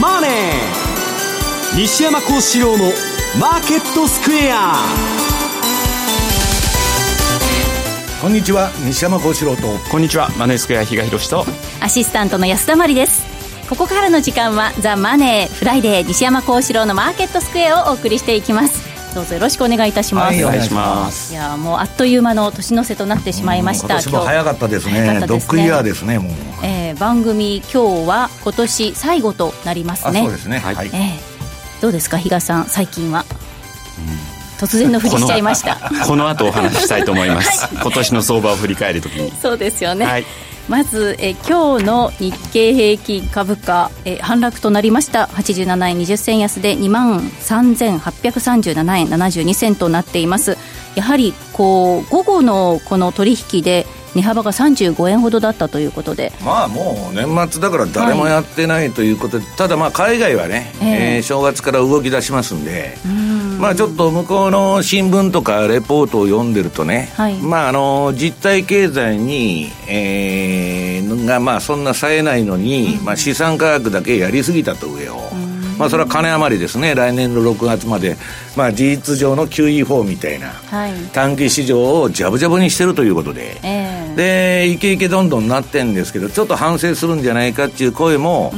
マネー」西山幸四郎の「マーケットスクエア」こんにちは西山幸四郎と。こんにちはマネースクエア比嘉宏と。アシスタントの安田真理です。ここからの時間は「ザ・マネーフライデー西山幸四郎のマーケットスクエア」をお送りしていきます。どうぞよろしくお願いいたします、はい、お願いします。いやもうあっという間の年の瀬となってしまいました、今年も早かったですね。ですね。ドッグイヤーですねもう、えー、番組今日は今年最後となりますね。そうですね。はい、えー、どうですか比嘉さん最近は、うん、突然のふりしちゃいました。この 後お話ししたいと思います、今年の相場を振り返るときに。そうですよね、はい。まずえ今日の日経平均株価え反落となりました。87円20銭安で2万3837円72銭となっています。やはりこう午後のこの取引で値幅が35円ほどだったということで。まあもう年末だから誰もやってないということで、はい、ただまあ海外はね、えー、えー、正月から動き出しますんでまあちょっと向こうの新聞とかレポートを読んでるとね、はい、まああの実体経済に、えー、がまあそんな冴えないのに、まあ資産価格だけやりすぎたと上を。まあ、それは金余りですね、来年の6月まで、まあ、事実上の QE4 みたいな、短期市場をジャブジャブにしてるということで、えー、で、イケイケどんどんなってんですけど、ちょっと反省するんじゃないかっていう声も、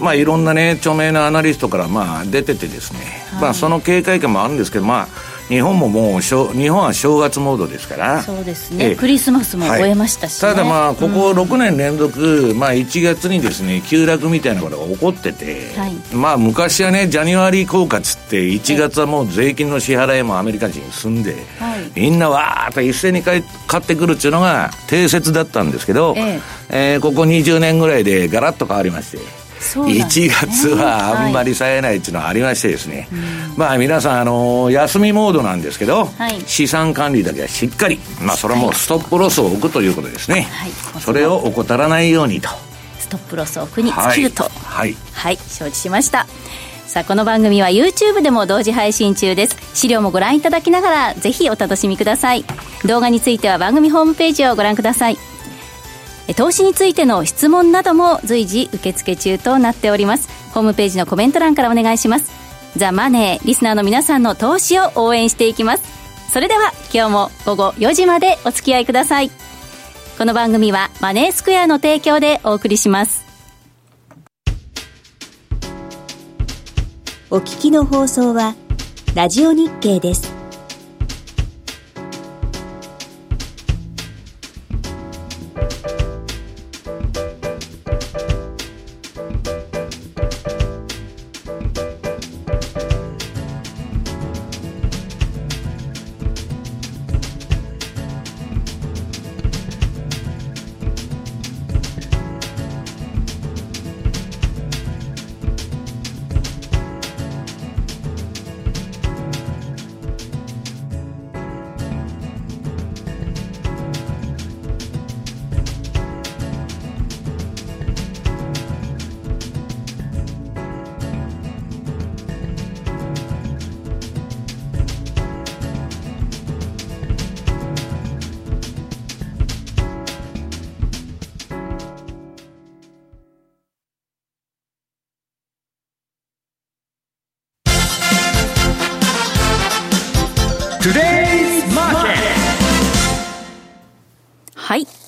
まあ、いろんなね、著名なアナリストからまあ出ててですね、はい、まあ、その警戒感もあるんですけど、まあ、日本ももう日本は正月モードですから。そうですね。クリスマスも終えましたし、ね。はい、ただまあここ6年連続、うん、まあ1月にですね急落みたいなことが起こってて、はい、まあ昔はねジャニュアリー効果つって1月はもう税金の支払いもアメリカ人に済んで、はい、みんなわーっと一斉に買ってくるっていうのが定説だったんですけど、ええ。えー、ここ20年ぐらいでガラッと変わりまして1月はあんまり冴えないっていうのはありましてですね、はい、まあ皆さん、あの休みモードなんですけど、はい、資産管理だけはしっかり、まあそれはもうストップロスを置くということですね。はい、それを怠らないようにと。ストップロスを置くに尽きると。はい。はい、承知しました。さあこの番組は YouTube でも同時配信中です。資料もご覧いただきながらぜひお楽しみください。動画については番組ホームページをご覧ください投資についての質問なども随時受付中となっております。ホームページのコメント欄からお願いします。ザ・マネーリスナーの皆さんの投資を応援していきます。それでは今日も午後4時までお付き合いください。この番組はマネースクエアの提供でお送りします。お聞きの放送はラジオ日経です。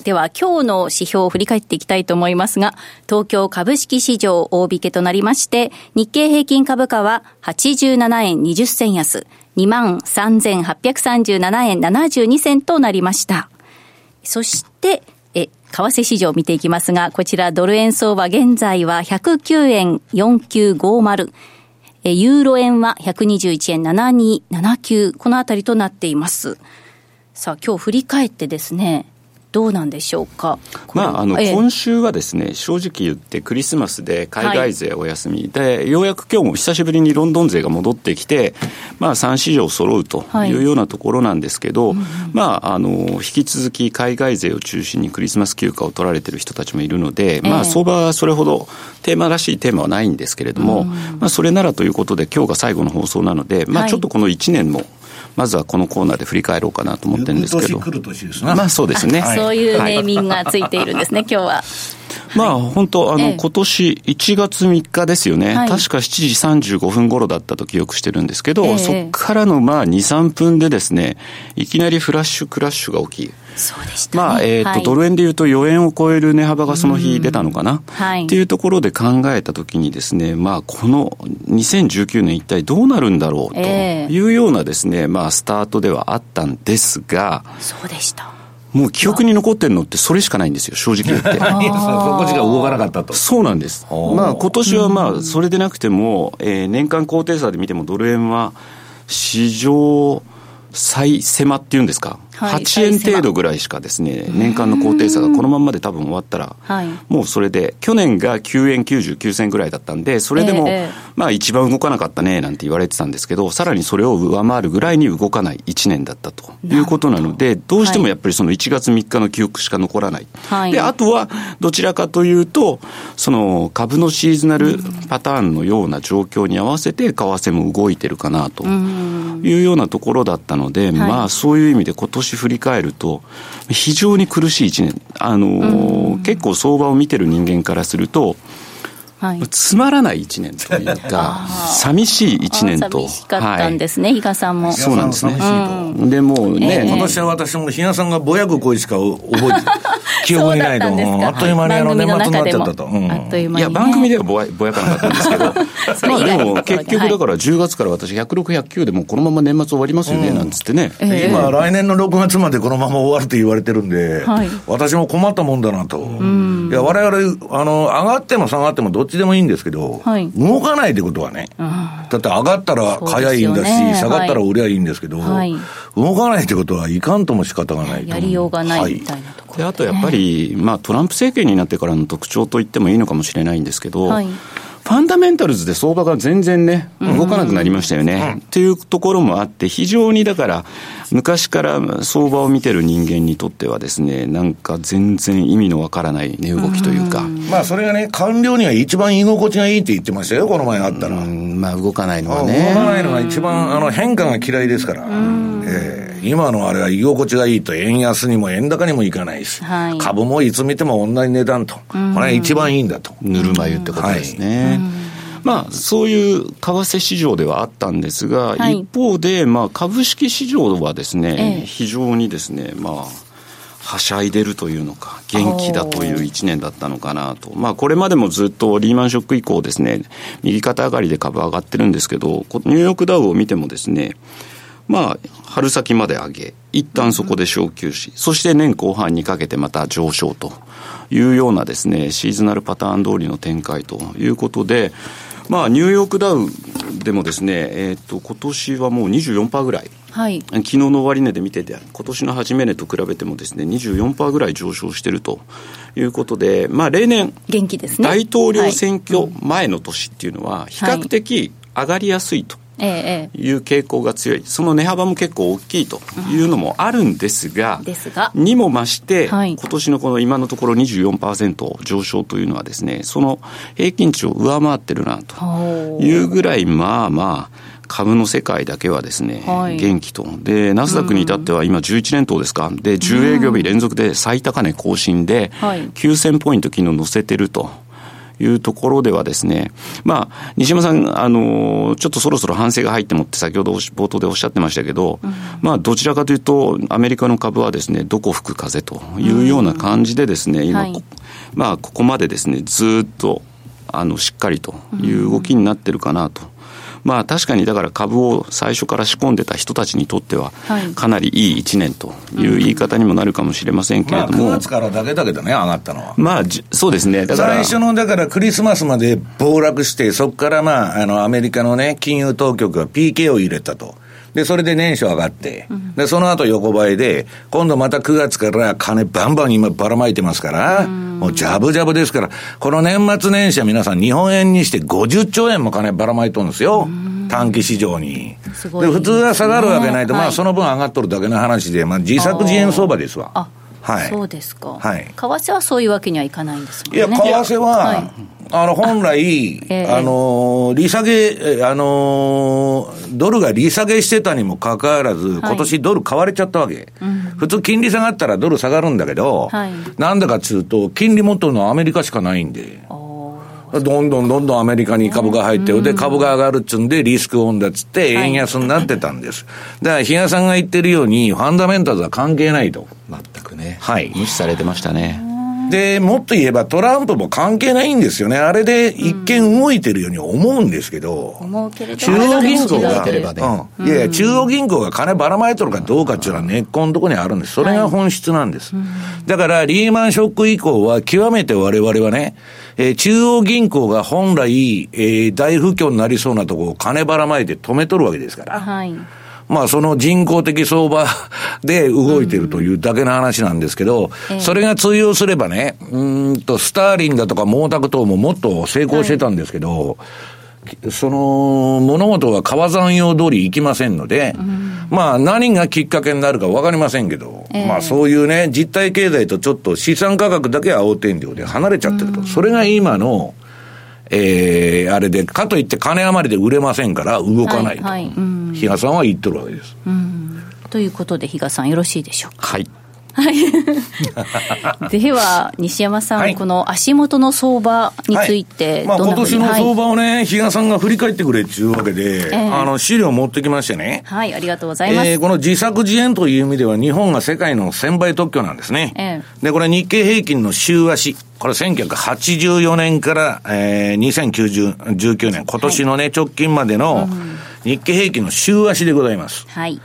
では、今日の指標を振り返っていきたいと思いますが、東京株式市場大引けとなりまして、日経平均株価は87円20銭安、23,837円72銭となりました。そして、え、為替市場を見ていきますが、こちらドル円相場現在は109円4950、ユーロ円は121円7279、このあたりとなっています。さあ、今日振り返ってですね、どうなんでしょうか、まあ、あの今週はですね正直言ってクリスマスで海外勢お休み、はい、でようやく今日も久しぶりにロンドン勢が戻ってきて、まあ、3市場揃うとい。うようなところなんですけど、はい、まあ、あの引き続き海外勢を中心にクリスマス休暇を取られてる人たちもいるので、まあ、相場はそれほどテーマらしいテーマはないんですけれども、まあ、それならということで今日が最後の放送なので、まあ、ちょっとこの1年も、まずはこのコーナーで振り返ろうかなと思ってるんですけど。まあそうですね。そういうネーミングがついているんですね、今日は。まあ、本当、あの、ええ、今年1月3日ですよね、はい、確か7時35分頃だったと記憶してるんですけど、え、そこからのまあ2、3分でですね、いきなりフラッシュクラッシュが起き、ね、まあ、えっ、ー、と、はい、ドル円でいうと4円を超える値幅がその日出たのかな、はい、っていうところで考えたときにですね、まあ、この2019年一体どうなるんだろうというようなですね、まあ、スタートではあったんですが、そうでした。もう記憶に残ってるのってそれしかないんですよ、正直言って。そこしか動かなかったと。そうなんです。まあ今年はまあそれでなくても、えー、年間高低差で見てもドル円は市場最狭っていうんですか、はい、8円程度ぐらいしかですね、年間の高低差がこのままで多分終わったら、もうそれで、去年が9円99銭ぐらいだったんで、それでも、まあ一番動かなかったねなんて言われてたんですけど、さらにそれを上回るぐらいに動かない1年だったということなので、どうしてもやっぱりその1月3日の記憶しか残らない。で、あとはどちらかというと、その株のシーズナルパターンのような状況に合わせて、為替も動いてるかなというようなところだったので、まあそういう意味で今年振り返ると、非常に苦しい一年。あの、結構相場を見てる人間からすると、はい、つまらない一年というか、寂しい一年と。寂しかったんですね、はい、比嘉さんも。そうなんですね。うん、でもね、今年は私も比嘉さんがぼやく声しか覚えて、記憶にないと、あっという間にあの年末になっちゃったと。あっという間に、いや、番組ではぼやぼやかなかったんですけど、まあでも結局だから10月から私106、109でもこのまま年末終わりますよね、なんつってね。今、来年の6月までこのまま終わると言われてるんで、私も困ったもんだなと。いや、我々、あの、上がっても下がってもどっちでもいいんですけど、はい、動かないってことはね、だって上がったら買やいいんだし、ね、下がったら売りゃいいんですけど、はい、動かないってことはいかんとも仕方がないやりようがないみたいなところ、で、あとやっぱり、まあ、トランプ政権になってからの特徴と言ってもいいのかもしれないんですけど、はいファンダメンタルズで相場が全然ね、動かなくなりましたよね。っていうところもあって、非常にだから、昔から相場を見てる人間にとってはですね、なんか全然意味のわからない値動きというか。まあそれがね、官僚には一番居心地がいいって言ってましたよ、この前あったら。まあ動かないのはね。動かないのが一番、あの変化が嫌いですから。えー今のあれは居心地がいいと、円安にも円高にもいかないし、はい、株もいつ見ても同じ値段と、これが一番いいんだと。ぬるま湯ってことですね。はい。まあ、そういう為替市場ではあったんですが、はい、一方で、まあ、株式市場はですね、ええ、非常にですね、まあ、はしゃいでるというのか、元気だという1年だったのかなと。まあ、これまでもずっとリーマンショック以降ですね、右肩上がりで株上がってるんですけど、ニューヨークダウを見てもですね、まあ、春先まで上げ、一旦そこで昇給し、そして年後半にかけてまた上昇というようなですね、シーズナルパターン通りの展開ということで、まあ、ニューヨークダウでもですね、えっ、ー、と、今年はもう24%ぐらい。はい、昨日の終値で見てて、今年の初め値と比べてもですね、24%ぐらい上昇しているということで、まあ、例年、元気ですね。大統領選挙前の年っていうのは、比較的上がりやすいと。いう傾向が強い、その値幅も結構大きいというのもあるんですが、ですが。にも増して、はい、今年のこの今のところ24%上昇というのはですね、その平均値を上回ってるなというぐらい、まあまあ、株の世界だけはですね、はい、元気と。で、ナスダックに至っては今11年頭ですか。で、10営業日連続で最高値更新で、9000ポイント昨日乗せてると。いうところではですね、まあ、西山さん、あの、ちょっとそろそろ反省が入ってもって先ほど冒頭でおっしゃってましたけど、うん、まあ、どちらかというと、アメリカの株はですね、どこ吹く風というような感じでですね、今、はい、まあ、ここまでですね、ずっと、あの、しっかりという動きになってるかなと。まあ確かにだから株を最初から仕込んでた人たちにとっては、かなりいい1年という言い方にもなるかもしれませんけれども。まあ、9月からだけだけどね、上がったのは。まあ、そうですね。だから。最初の、だからクリスマスまで暴落して、そこからまあ、あの、アメリカのね、金融当局が PK を入れたと。で、それで年初上がって、で、その後横ばいで、今度また9月から金バンバン今ばらまいてますから、もうジャブジャブですから、この年末年始は皆さん日本円にして50兆円も金ばらまいとるんですよ。短期市場に。で、普通は下がるわけないと、まあその分上がっとるだけの話で、まあ自作自演相場ですわ。はい、そうですか、はい、為替はそういうわけにはいかないんですもんね。いや、為替は、はい、あの、本来、えー、あの、利下げ、あの、ドルが利下げしてたにもかかわらず、今年ドル買われちゃったわけ。はい、普通金利下がったらドル下がるんだけど、はい、なんだかっつうと、金利元のアメリカしかないんで。どんどんどんどんアメリカに株が入って、で、株が上がるっつうんで、リスクオンだっつって、円安になってたんです。だから、比嘉さんが言ってるように、ファンダメンタルズは関係ないと。全くね。はい。無視されてましたね。で、もっと言えばトランプも関係ないんですよね。あれで一見動いてるように思うんですけど。思うけれど中央銀行が、うん、いやいや、中央銀行が金ばらまいとるかどうかっていうのは根っこのところにあるんです。それが本質なんです。はい、だから、リーマンショック以降は、極めて我々はね、えー、中央銀行が本来、えー、大不況になりそうなところを金ばらまいて止めとるわけですから。はいまあその人工的相場で動いてるというだけの話なんですけど、うん、それが通用すればね、うんと、スターリンだとか毛沢東ももっと成功してたんですけど、はいその物事は川山用通りいきませんので、うん、まあ何がきっかけになるかわかりませんけど、えー、まあそういうね、実体経済とちょっと資産価格だけは青天井で離れちゃってると。うん、それが今の、えー、あれで、かといって金余りで売れませんから動かないと、はいはい、比嘉さんは言ってるわけです。ということで、比嘉さんよろしいでしょうか？はい。はい。では、西山さん、はい、この足元の相場について、はい、まあ、今年の相場をね、比嘉さんが振り返ってくれっていうわけで、えー、あの、資料を持ってきましてね。はい、ありがとうございます。えー、この自作自演という意味では、日本が世界の1000倍特許なんですね。えー、で、これ日経平均の週足。これ1984年から、えー、2019年、今年のね、はい、直近までの日経平均の週足でございます。はい。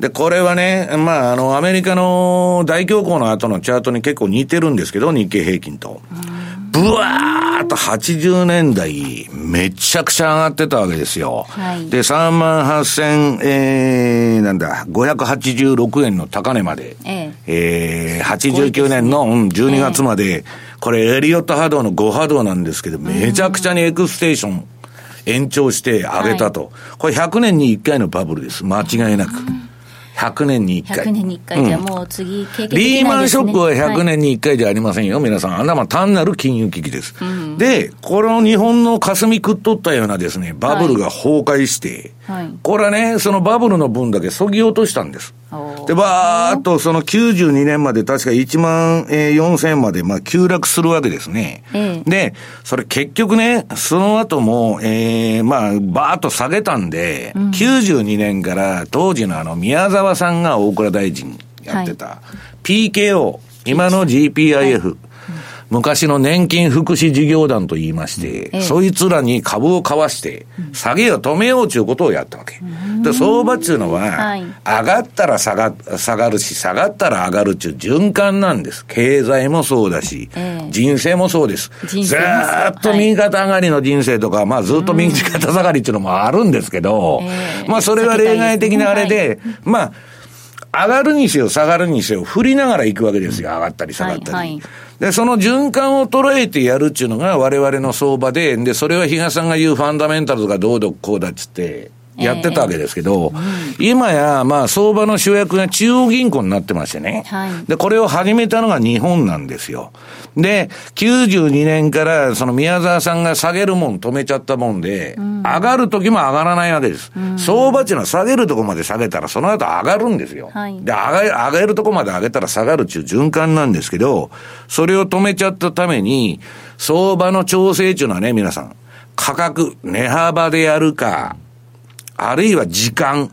で、これはね、まあ、あの、アメリカの大恐慌の後のチャートに結構似てるんですけど、日経平均と。ブワーっと80年代、めちゃくちゃ上がってたわけですよ。はい、で、3万8000、えー、なんだ、586円の高値まで、えええー、89年の、うん、12月まで、えこれエリオット波動の5波動なんですけど、めちゃくちゃにエクステーション延長して上げたと。はい、これ100年に1回のバブルです。間違いなく。100年に1回。100年に1回じゃもう次経験できないです、ね、リーマンショックは100年に1回じゃありませんよ、はい、皆さん。あんなも単なる金融危機です。うん、で、この日本の霞食っとったようなですね、バブルが崩壊して、はい、これはね、そのバブルの分だけそぎ落としたんです。で、ばーっとその92年まで確か1万4000円までまあ急落するわけですね。ええ、で、それ結局ね、その後も、えー、まあ、ばーっと下げたんで、うん、92年から当時のあの宮沢さんが大蔵大臣やってた、はい、PKO、今の GPIF、昔の年金福祉事業団と言いまして、ええ、そいつらに株を買わして、下げを止めようということをやったわけ。で、相場っていうのは、はい、上がったら下が、下がるし、下がったら上がるっていう循環なんです。経済もそうだし、え、人生もそうです。ずっと右肩上がりの人生とか、はい、まあずっと右肩下がりっていうのもあるんですけど、まあそれは例外的なあれで、まあ、上がるにせよ下がるにせよ振りながら行くわけですよ。上がったり下がったり。はいはいで、その循環を捉えてやるっていうのが我々の相場で、で、それは比嘉さんが言うファンダメンタルとかどうどこうだっつって、やってたわけですけど、えー、今や、まあ、相場の主役が中央銀行になってましてね。はい、で、これを始めたのが日本なんですよ。で、92年からその宮沢さんが下げるもん止めちゃったもんで、うん、上がる時も上がらないわけです。うん、相場っていうのは下げるとこまで下げたらその後上がるんですよ。はい、で、上げ、上げるとこまで上げたら下がるっていう循環なんですけど、それを止めちゃったために、相場の調整っていうのはね、皆さん、価格、値幅でやるか、あるいは時間、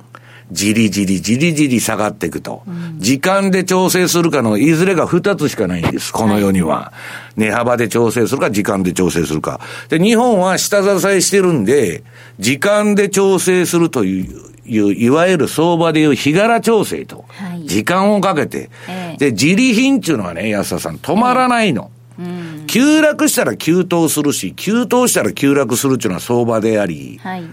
じりじりじりじり下がっていくと。うん、時間で調整するかのいずれが二つしかないんです。この世には。はい、値幅で調整するか、時間で調整するか。で、日本は下支えしてるんで、時間で調整するという、いういわゆる相場でいう日柄調整と。はい、時間をかけて。えー、で、自利品っていうのはね、安田さん、止まらないの。えーうん、急落したら急騰するし、急騰したら急落するっていうのは相場であり、はい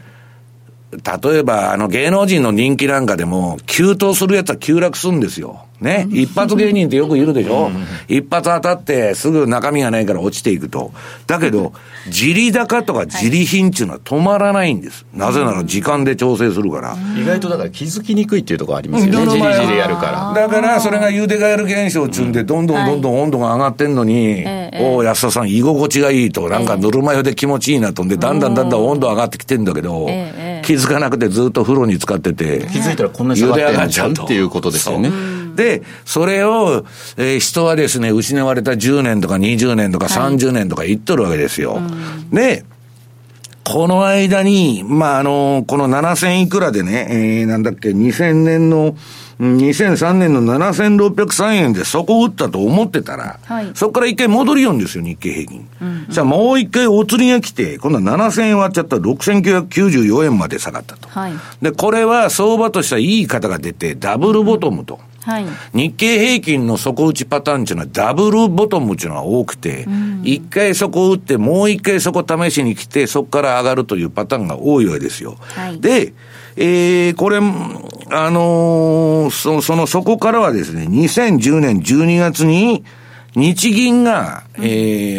例えば、あの、芸能人の人気なんかでも、急騰するやつは急落するんですよ。ね。一発芸人ってよくいるでしょ？一発当たってすぐ中身がないから落ちていくと。だけど、自利高とか自利品っていうのは止まらないんです。なぜなら時間で調整するから。意外とだから気づきにくいっていうところありますよね。じりじりやるから。だから、それがゆでがえる現象っつうんで、どんどんどんどん温度が上がってんのに、おお、安田さん居心地がいいと、なんかぬるま湯で気持ちいいなとんで、だんだんだんだん温度上がってきてんだけど、気づかなくてずっと風呂に使ってて。気づいたらこんなに下がってんじゃんっていうことですよね。で、それを、えー、人はですね、失われた10年とか20年とか30年とか言っとるわけですよ。はい、で、この間に、まあ、あの、この7000いくらでね、えー、なんだっけ、2000年の、2003年の7603円でそこを打ったと思ってたら、はい、そこから一回戻りよんですよ、日経平均。うんうん、じゃあもう一回お釣りが来て、今度は7000円割っちゃったら6994円まで下がったと。はい、で、これは相場としてはいい方が出て、ダブルボトムと。はい、日経平均の底打ちパターンっていうのはダブルボトムっていうのが多くて、一、うん、回そこを打って、もう一回そこ試しに来て、そこから上がるというパターンが多いわけですよ。はい、で、えー、これ、あのー、そその、そこからはですね、2010年12月に、日銀が、うん、え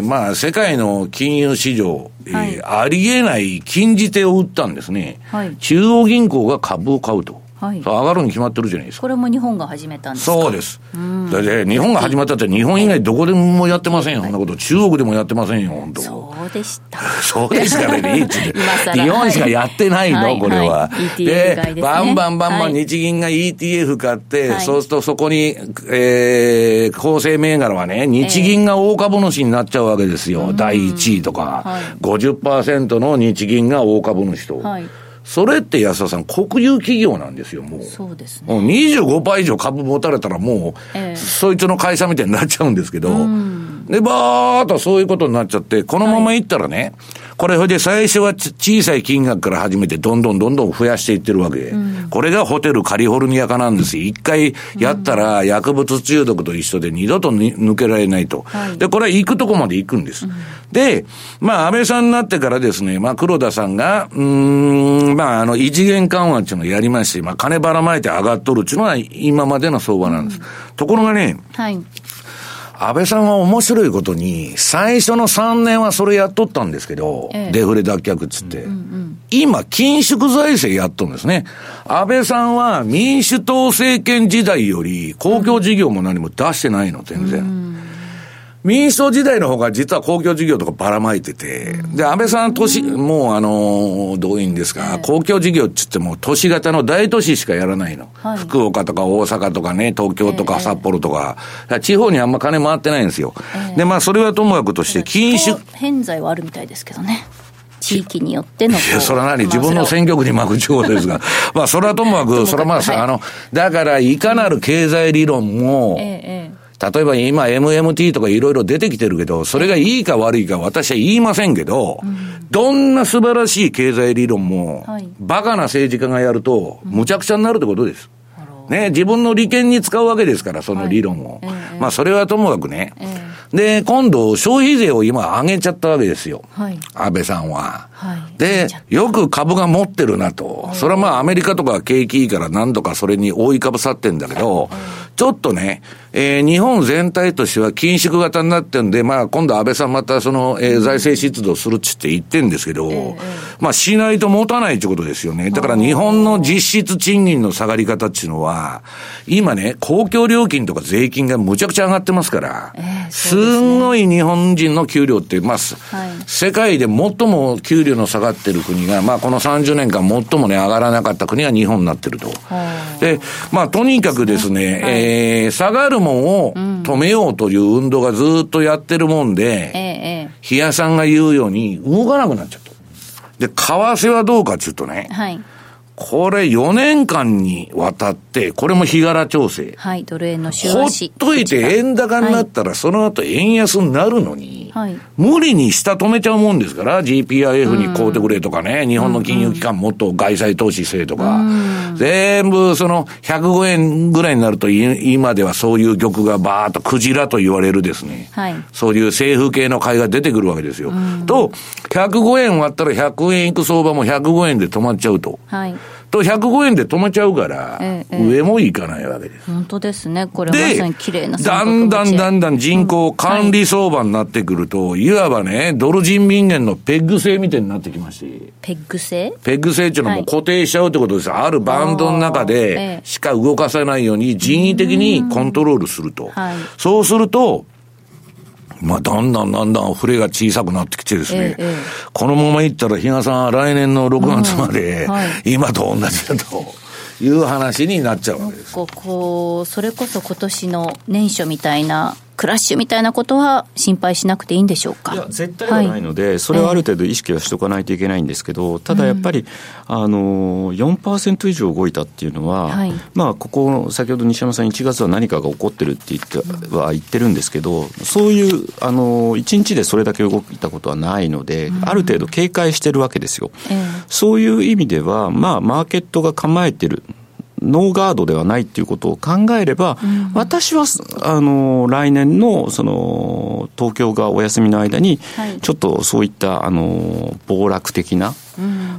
ー、まあ、世界の金融市場、えー、はい、ありえない禁じ手を打ったんですね。はい、中央銀行が株を買うと。はい、上がるに決まってるじゃないですか。これも日本が始めたんですそうです。だって日本が始まったって日本以外どこでもやってませんよ、そんなこと。中国でもやってませんよ、本当。そうでした。そうでしたね、いいっつって。日本しかやってないの、これは。で、バンバンバンバン日銀が ETF 買って、そうするとそこに、えー、構成銘柄はね、日銀が大株主になっちゃうわけですよ。第1位とか。はい、50%の日銀が大株主と。はいそれって安田さん、国有企業なんですよ、もう。そうですね。25%以上株持たれたらもう、えー、そいつの会社みたいになっちゃうんですけど、で、ばーっとそういうことになっちゃって、このままいったらね、はい、これほいで最初は小さい金額から始めて、どんどんどんどん増やしていってるわけ。うん、これがホテルカリフォルニア化なんですよ。一回やったら薬物中毒と一緒で二度と抜けられないと。はい、で、これは行くとこまで行くんです。うん、で、まあ、安倍さんになってからですね、まあ、黒田さんが、うん、まあ、あの、異次元緩和っていうのをやりまして、まあ、金ばらまいて上がっとるっていうのは今までの相場なんです。うん、ところがね、はい。安倍さんは面白いことに、最初の3年はそれやっとったんですけど、ええ、デフレ脱却っつって、うんうん、今、緊縮財政やっとるんですね。安倍さんは民主党政権時代より公共事業も何も出してないの、全然。うん民主党時代の方が実は公共事業とかばらまいてて、で、安倍さん都市、もうあの、どういうんですか、公共事業って言っても都市型の大都市しかやらないの。はい、福岡とか大阪とかね、東京とか札幌とか、地方にあんま金回ってないんですよ。で、まあそれはともかくとして、禁止。偏在はあるみたいですけどね。地域によっての。いや、それは何自分の選挙区に巻く地方ですが。まあ、それはともかく、それはまあ、はい、あの、だから、いかなる経済理論も、ええ例えば今 MMT とかいろいろ出てきてるけど、それがいいか悪いか私は言いませんけど、うん、どんな素晴らしい経済理論も、はい、バカな政治家がやると、むちゃくちゃになるってことです。ね、自分の利権に使うわけですから、その理論を。はいえー、まあ、それはともかくね。えー、で、今度、消費税を今上げちゃったわけですよ。はい、安倍さんは。はい、で、よく株が持ってるなと。それはまあ、アメリカとか景気いいから何度かそれに覆いかぶさってんだけど、ちょっとね、えー、日本全体としては緊縮型になってんで、まあ、今度安倍さんまたその、えー、財政出動するっつって言ってんですけど、えー、まあ、しないと持たないってことですよね。だから日本の実質賃金の下がり方っていうのは、今ね、公共料金とか税金がむちゃくちゃ上がってますから、えーすね、すんごい日本人の給料って、まあ、はい、世界で最も給料の下がってる国が、まあ、この30年間最もね、上がらなかった国が日本になってると。で、まあ、とにかくですね、はい、えー、下がるもんを止めようという運動がずっとやってるもんで、ええ、日野さんが言うように動かなくなっちゃった。で、為替はどうかっていうとね、はい、これ4年間にわたって、これも日柄調整。はい、ドル円の週足。ほっといて円高になったら、その後円安になるのに、はい、無理に下止めちゃうもんですから、GPIF に買うてくれとかね、日本の金融機関もっと外債投資せえとか、全部その105円ぐらいになると、今ではそういう玉がバーっとクジラと言われるですね、はい、そういう政府系の買いが出てくるわけですよ。と、105円割ったら100円いく相場も105円で止まっちゃうと。はいと105円で止まっちゃうから、ええ、上もいかないわけです。本当ですね。これまさに綺麗なだんだんだんだん人口管理相場になってくると、うんはい、いわばね、ドル人民元のペッグ制みたいになってきまして。ペッグ制ペッグ制っていうのはもう固定しちゃうってことです。はい、あるバンドの中でしか動かさないように人為的にコントロールすると。はい、そうすると、まあ、だんだんだんだん触れが小さくなってきてですね、ええ、このままいったら、比嘉さん、来年の6月まで、今と同じだと。いう話になっちゃうわけです。こう、それこそ今年の年初みたいなクラッシュみたいなことは心配しなくていいんでしょうか？いや絶対はないので、はい、それはある程度意識はしとかないといけないんですけど、ただやっぱり、うん、あの4%以上動いたっていうのは、はい、まあここ先ほど西山さん1月は何かが起こってるって言っては言ってるんですけどそういうあの1日でそれだけ動いたことはないので、うん、ある程度警戒してるわけですよ、えー、そういう意味ではまあマーケットが構えてるノーガードではないっていうことを考えれば、うん、私はあの来年のその東京がお休みの間に、ちょっとそういったあの暴落的な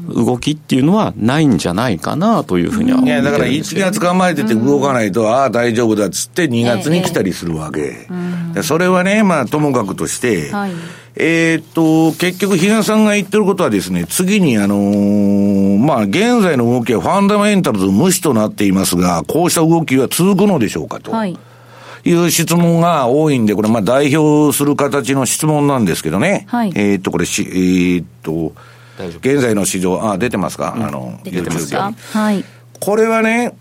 動きっていうのはないんじゃないかなというふうには思いやだから1月構えてて動かないと、うん、ああ、大丈夫だっつって2月に来たりするわけ。ええ、それはね、まあ、ともかくとして、はいえっと、結局、比嘉さんが言ってることはですね、次にあのー、まあ、現在の動きはファンダメンタルズ無視となっていますが、こうした動きは続くのでしょうかと。はい。いう質問が多いんで、これ、まあ、代表する形の質問なんですけどね。はい。えっと、これし、えー、っと、現在の市場、あ、出てますか、うん、あの、出てますか？はい。これはね、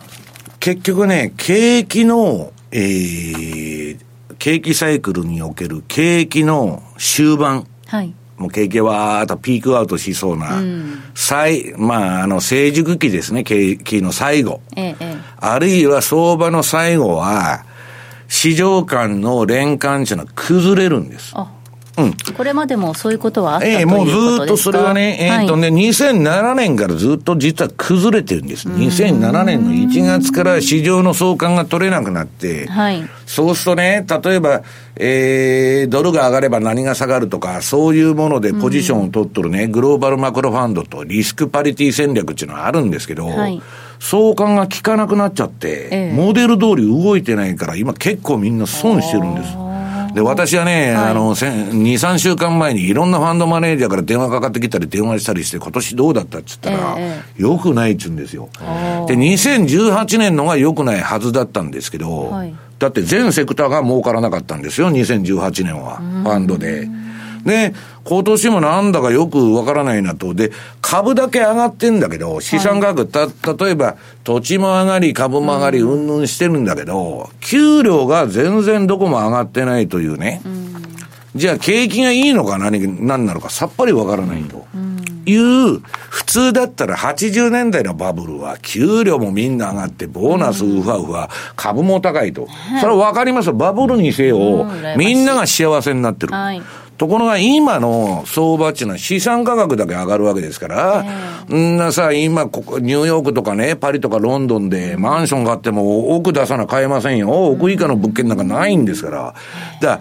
結局ね、景気の、えー、景気サイクルにおける景気の終盤。はい。もう景気はあとピークアウトしそうな、うん、最、まあ、あの、成熟期ですね、景気の最後。ええ、あるいは相場の最後は、市場間の連関値のは崩れるんです。あうん、これまでもそういうことはあったええもうずっとそれはね、えー、っとね、はい、2007年からずっと実は崩れてるんです。2007年の1月から市場の相関が取れなくなって、はい、そうするとね、例えば、えー、ドルが上がれば何が下がるとか、そういうものでポジションを取っとるね、グローバルマクロファンドとリスクパリティ戦略っていうのはあるんですけど、はい。相関が効かなくなっちゃって、ええ、モデル通り動いてないから、今結構みんな損してるんです。で、私はね、はい、あの、2、3週間前にいろんなファンドマネージャーから電話かかってきたり電話したりして、今年どうだったって言ったら、えー、よくないっちゅうんですよ。で、2018年のがよくないはずだったんですけど、はい、だって全セクターが儲からなかったんですよ、2018年は、ファンドで。で、今年もなんだかよくわからないなと。で、株だけ上がってんだけど、資産価格、た、例えば、土地も上がり、株も上がり、うんぬんしてるんだけど、給料が全然どこも上がってないというね。じゃあ、景気がいいのか何、何なのかさっぱりわからないと。いう、普通だったら80年代のバブルは、給料もみんな上がって、ボーナスうふわふわ、株も高いと。それはわかりますバブルにせよ、みんなが幸せになってる。はいところが今の相場っていうのは資産価格だけ上がるわけですから、えー、んなさ、今ここ、ニューヨークとかね、パリとかロンドンでマンション買っても億出さな買えませんよ。億以下の物件なんかないんですから。だ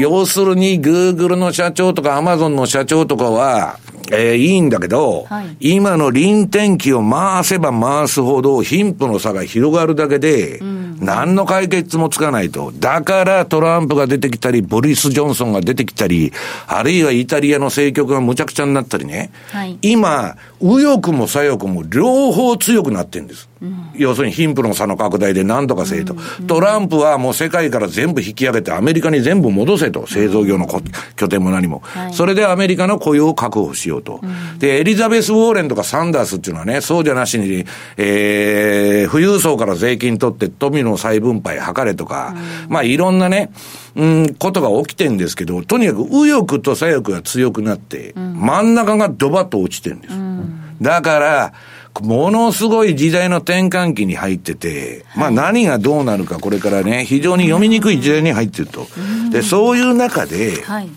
要するに、グーグルの社長とかアマゾンの社長とかは、えー、いいんだけど、はい、今の臨転機を回せば回すほど貧富の差が広がるだけで、うん、何の解決もつかないと。だからトランプが出てきたり、ボリス・ジョンソンが出てきたり、あるいはイタリアの政局がむちゃくちゃになったりね。はい、今、右翼も左翼も両方強くなってるんです。うん、要するに貧富の差の拡大で何とかせえと、うん、トランプはもう世界から全部引き上げてアメリカに全部戻せと。製造業の拠点も何も、はい、それでアメリカの雇用を確保しようと。で、エリザベス・ウォーレンとかサンダースっていうのはね、そうじゃなしに、えー、富裕層から税金取って富の再分配図れとか、まあいろんなね、うん、ことが起きてんですけど、とにかく右翼と左翼が強くなって、真ん中がドバッと落ちてるんです。だから、ものすごい時代の転換期に入ってて、まあ何がどうなるかこれからね、非常に読みにくい時代に入ってると。で、そういう中で、はい。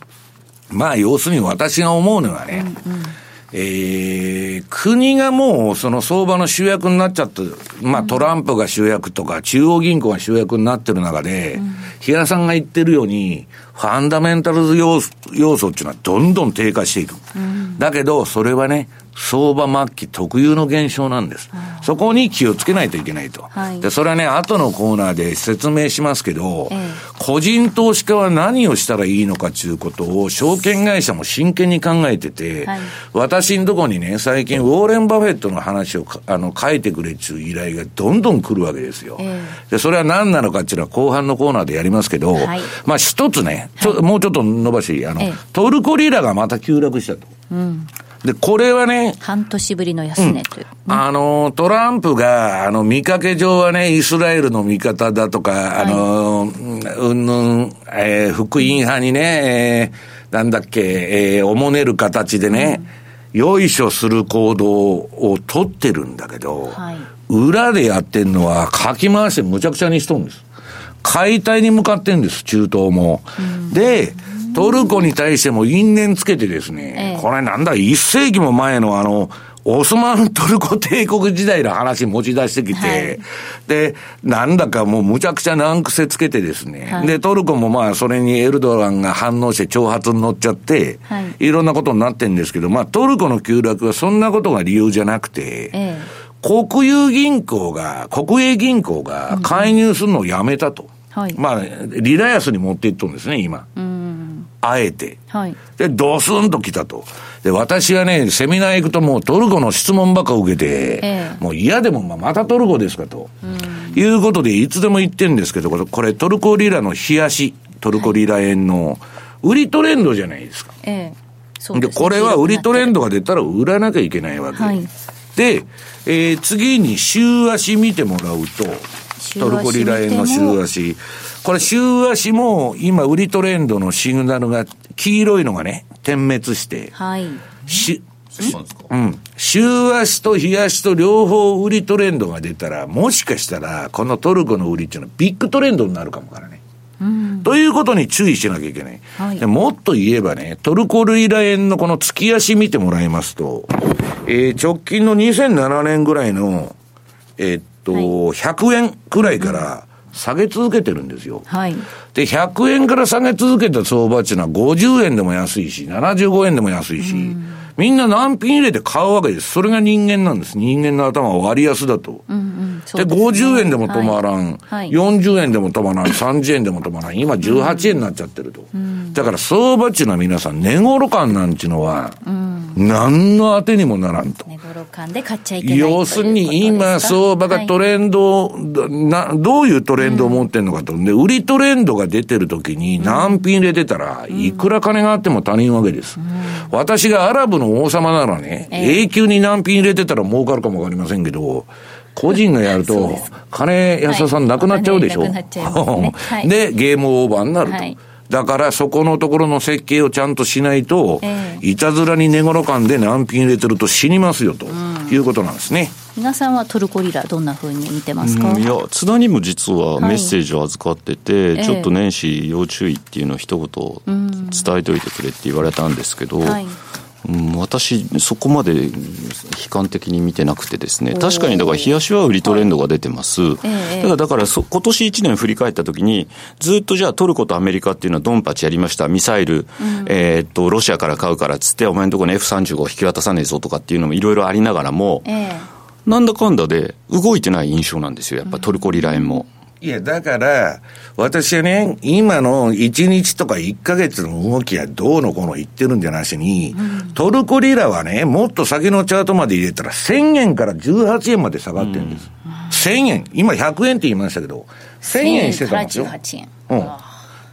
まあ、要するに私が思うのはね、うんうんえー、国がもうその相場の主役になっちゃって、まあトランプが主役とか中央銀行が主役になってる中で、うん、さんが言ってるように、ファンダメンタルズ要素要素っていうのはどんどん低下していく。うん、だけど、それはね、相場末期特有の現象なんです。そこに気をつけないといけないと。はい、で、それはね、後のコーナーで説明しますけど、ええ、個人投資家は何をしたらいいのかということを、証券会社も真剣に考えてて、はい、私のとこにね、最近、ウォーレン・バフェットの話をあの書いてくれっていう依頼がどんどん来るわけですよ。え、で、それは何なのかっていうのは後半のコーナーでやりますけど、はい、まあ一つね、ちょもうちょっと伸ばし、あの、トルコリラがまた急落したと。うんで、これはね。半年ぶりの安値という、うん、あの、トランプが、あの、見かけ上はね、イスラエルの味方だとか、はい、あの、うんぬん、えー、福音派にね、えー、なんだっけ、えー、おもねる形でね、うん、よいしょする行動を取ってるんだけど、はい、裏でやってんのは、かき回してむちゃくちゃにしとるんです。解体に向かってんです、中東も。うん、で、トルコに対しても因縁つけてですね、ええ、これなんだ、一世紀も前のあの、オスマントルコ帝国時代の話持ち出してきて、はい、で、なんだかもうむちゃくちゃ難癖つけてですね、はい、で、トルコもまあそれにエルドランが反応して挑発に乗っちゃって、はい、いろんなことになってるんですけど、まあトルコの急落はそんなことが理由じゃなくて、え、国有銀行が、国営銀行が介入するのをやめたと。うん、まあ、リラヤスに持っていっとるんですね、今。うんあえて。はい。で、ドスンと来たと。で、私がね、セミナー行くともうトルコの質問ばっか受けて、えもう嫌でもままたトルコですかと。いうことで、いつでも言ってるんですけど、これトルコリラの冷やし、トルコリラ円の売りトレンドじゃないですか。ええ。で、ね、これは売りトレンドが出たら売らなきゃいけないわけ。はい、で、えー、次に週足見てもらうと、トルコリラ円の週足。これ週足も今売りトレンドのシグナルが黄色いのがね、点滅して。はい。し、うん。週足と日足と両方売りトレンドが出たら、もしかしたら、このトルコの売りっていうのはビッグトレンドになるかもからね。うん、ということに注意しなきゃいけない。はい、もっと言えばね、トルコルイラ円のこの月足見てもらいますと、えー、直近の2007年ぐらいの、えー、っと、はい、100円くらいから、下げ続けてるんですよ。はい。で、100円から下げ続けた相場っていうのは50円でも安いし、75円でも安いし、みんな難品入れて買うわけです。それが人間なんです。人間の頭は割安だと。うんうんで、ね、50円でも止まらん、はい、40円でも止まらん、30円でも止まらん、今18円になっちゃってると。うん、だから相場っていうのは皆さん、値頃感なんていうのは、何の当てにもならんと。値頃感で買っちゃいけない要するに今相場がトレンド、はい、な、どういうトレンドを持ってんのかと。で、売りトレンドが出てる時に難品入れてたら、いくら金があっても他人わけです。私がアラブの王様ならね、永久に難品入れてたら儲かるかもわかりませんけど、個人がやると、金安田さんなくなっちゃうでしょ。はい、で、ゲームオーバーになると。はい。だからそこのところの設計をちゃんとしないと、えー、いたずらに寝頃感で難品入れてると死にますよということなんですね。皆さんはトルコリラどんなふうに見てますか、いや津田にも実はメッセージを預かってて、はい、ちょっと年始要注意っていうのを一言伝えておいてくれって言われたんですけど、はいうん、私、そこまで悲観的に見てなくてですね、確かにだから、冷やしは売りトレンドが出てます。はい、だから、だからそ、今年1年振り返ったときに、ずっとじゃあトルコとアメリカっていうのはドンパチやりました。ミサイル、うん、えっと、ロシアから買うからっつって、お前のところに F35 引き渡さねえぞとかっていうのもいろいろありながらも、えー、なんだかんだで動いてない印象なんですよ、やっぱトルコリラ円も。いや、だから、私はね、今の1日とか1ヶ月の動きはどうのこうの言ってるんじゃなしに、うん、トルコリラはね、もっと先のチャートまで入れたら1000円から18円まで下がってるんです。うん、1000円。今100円って言いましたけど、1000円してたんですよ。円。うん。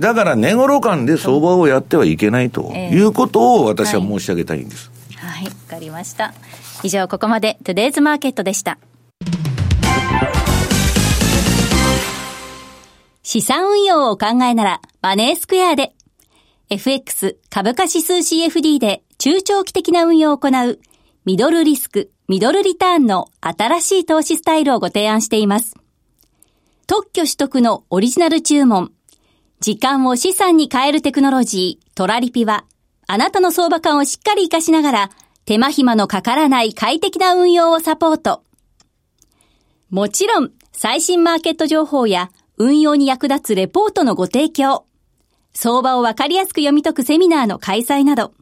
だから値頃感で相場をやってはいけないということを私は申し上げたいんです。はい、わ、はい、かりました。以上ここまでトゥデイズマーケットでした。資産運用をお考えなら、マネースクエアで。FX 株価指数 CFD で中長期的な運用を行う、ミドルリスク、ミドルリターンの新しい投資スタイルをご提案しています。特許取得のオリジナル注文、時間を資産に変えるテクノロジー、トラリピは、あなたの相場感をしっかり活かしながら、手間暇のかからない快適な運用をサポート。もちろん、最新マーケット情報や運用に役立つレポートのご提供、相場をわかりやすく読み解くセミナーの開催など、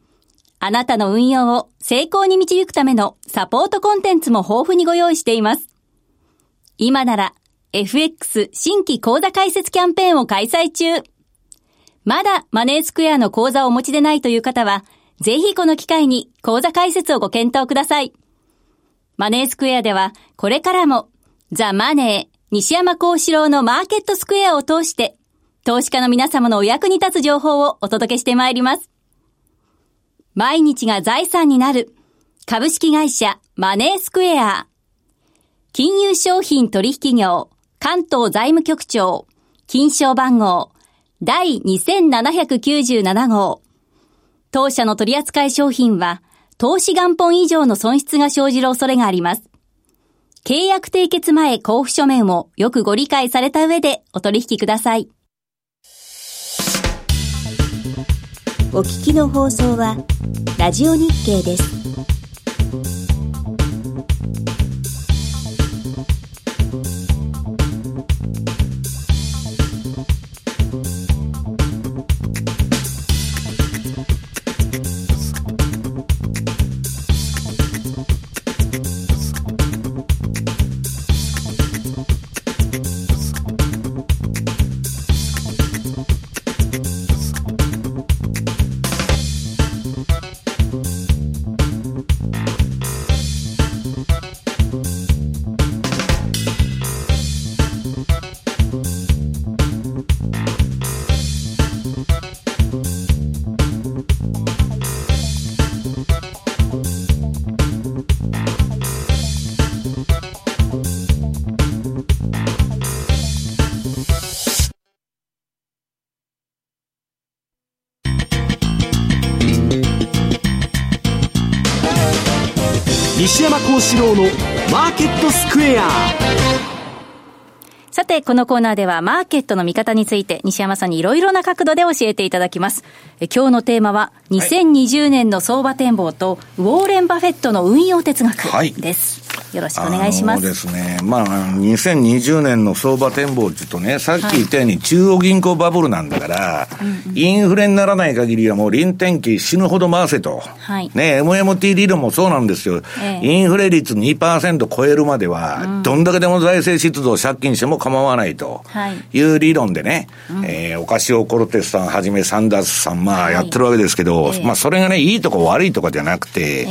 あなたの運用を成功に導くためのサポートコンテンツも豊富にご用意しています。今なら FX 新規講座開設キャンペーンを開催中。まだマネースクエアの講座をお持ちでないという方は、ぜひこの機会に講座開設をご検討ください。マネースクエアでは、これからも、ザ・マネー、西山幸四郎のマーケットスクエアを通して、投資家の皆様のお役に立つ情報をお届けしてまいります。毎日が財産になる。株式会社マネースクエア。金融商品取引業関東財務局長金賞番号第2797号。当社の取扱い商品は投資元本以上の損失が生じる恐れがあります。契約締結前交付書面をよくご理解された上でお取引ください。お聞きの放送は、ラジオ日経です。西山幸四郎のマーケットスクエアさて、このコーナーではマーケットの見方について西山さんにいろいろな角度で教えていただきます。え今日のテーマは2020年の相場展望とウォーレン・バフェットの運用哲学です。はいよろしくお願いします。そうですね。まあ、2020年の相場展望っていうとね、さっき言ったように中央銀行バブルなんだから、はい、インフレにならない限りはもう臨転機死ぬほど回せと。はい、ね、MMT 理論もそうなんですよ。ええ、インフレ率2%超えるまでは、どんだけでも財政出動借金しても構わないという理論でね、はい、えー、オカシオ・コルテスさんはじめサンダースさん、まあやってるわけですけど、まあそれがね、いいとこ悪いとこじゃなくて、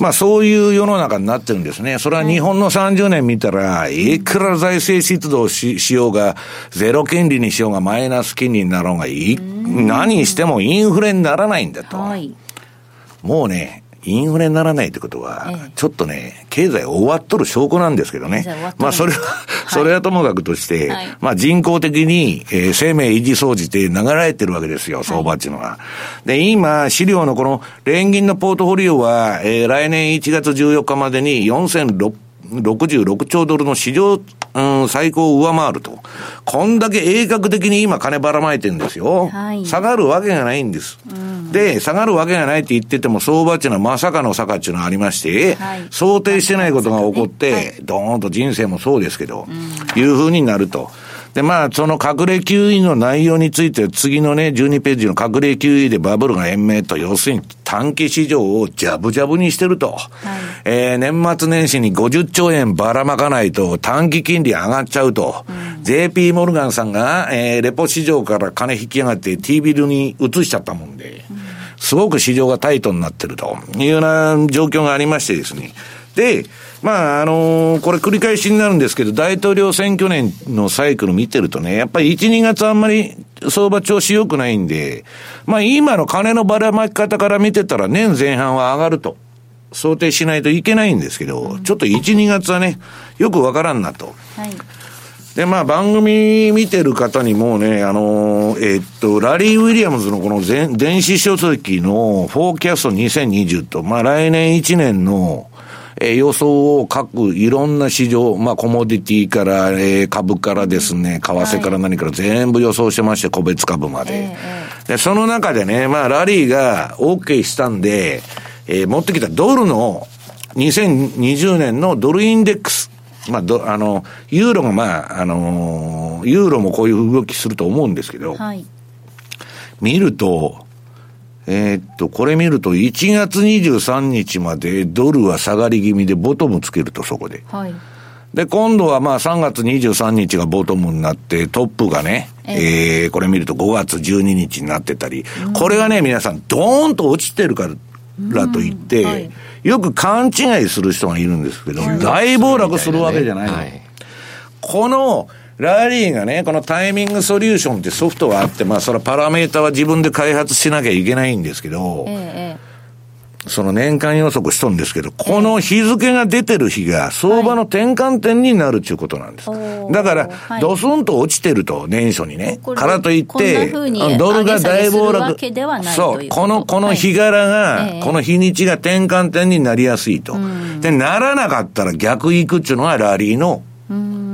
まあそういう世の中になってるんですね。それは日本の30年見たら、いくら財政出動ししようが、ゼロ金利にしようが、マイナス金利になろうが、い何してもインフレにならないんだと。はい、もうね、インフレにならないってことは、ちょっとね、経済終わっとる証拠なんですけどね。まあそれは、それはともかくとして、まあ人工的に、えー、生命維持総じて流れてるわけですよ、相場っていうのは。で、今、資料のこの連銀のポートフォリオは、えー、来年1月14日までに4600 66兆ドルの市場、うん、最高を上回ると。こんだけ鋭角的に今金ばらまいてるんですよ。はい、下がるわけがないんです、うん、で、下がるわけがないって言ってても、相場っていうのはまさかの坂っていうのがありまして、はい、想定してないことが起こって、はい、ドーンと人生もそうですけど、うん、いうふうになると。で、まあ、その隠れ QE の内容について、次のね、12ページの隠れ QE でバブルが延命と、要するに短期市場をジャブジャブにしてると。はい、えー、年末年始に50兆円ばらまかないと短期金利上がっちゃうと。うん、JP モルガンさんが、えー、レポ市場から金引き上がって T ビルに移しちゃったもんで、うん、すごく市場がタイトになってるというような状況がありましてですね。で、まあ、あのー、これ繰り返しになるんですけど、大統領選挙年のサイクル見てるとね、やっぱり1、2月あんまり相場調子良くないんで、まあ今の金のばらまき方から見てたら年前半は上がると。想定しないといけないんですけど、ちょっと1、2月はね、よくわからんなと。はい。で、まあ番組見てる方にもね、あのー、えー、っと、ラリー・ウィリアムズのこの電子書籍のフォーキャスト2020と、まあ来年1年のえー、予想を各いろんな市場、まあコモディティから、えー、株からですね、為替から何から全部予想してまして、個別株まで。で、その中でね、まあラリーが OK したんで、えー、持ってきたドルの2020年のドルインデックス。まあ、ど、あの、ユーロがまあ、あのー、ユーロもこういう動きすると思うんですけど、はい、見ると、えー、っと、これ見ると、1月23日までドルは下がり気味でボトムつけると、そこで。はい。で、今度はまあ3月23日がボトムになって、トップがね、えー、えー、これ見ると5月12日になってたり、これがね、皆さん、ドーンと落ちてるからといって、はい、よく勘違いする人がいるんですけど、大暴落するわけじゃないの。はい、この、ラリーがね、このタイミングソリューションってソフトがあって、まあ、それはパラメータは自分で開発しなきゃいけないんですけど、ええ、その年間予測しとんですけど、この日付が出てる日が相場の転換点になるっていうことなんです。はい、だから、ドスンと落ちてると、年初にね。からといって、ドルが大暴落。そう、この、この日柄が、この日にちが転換点になりやすいと。で、ならなかったら逆行くっていうのがラリーの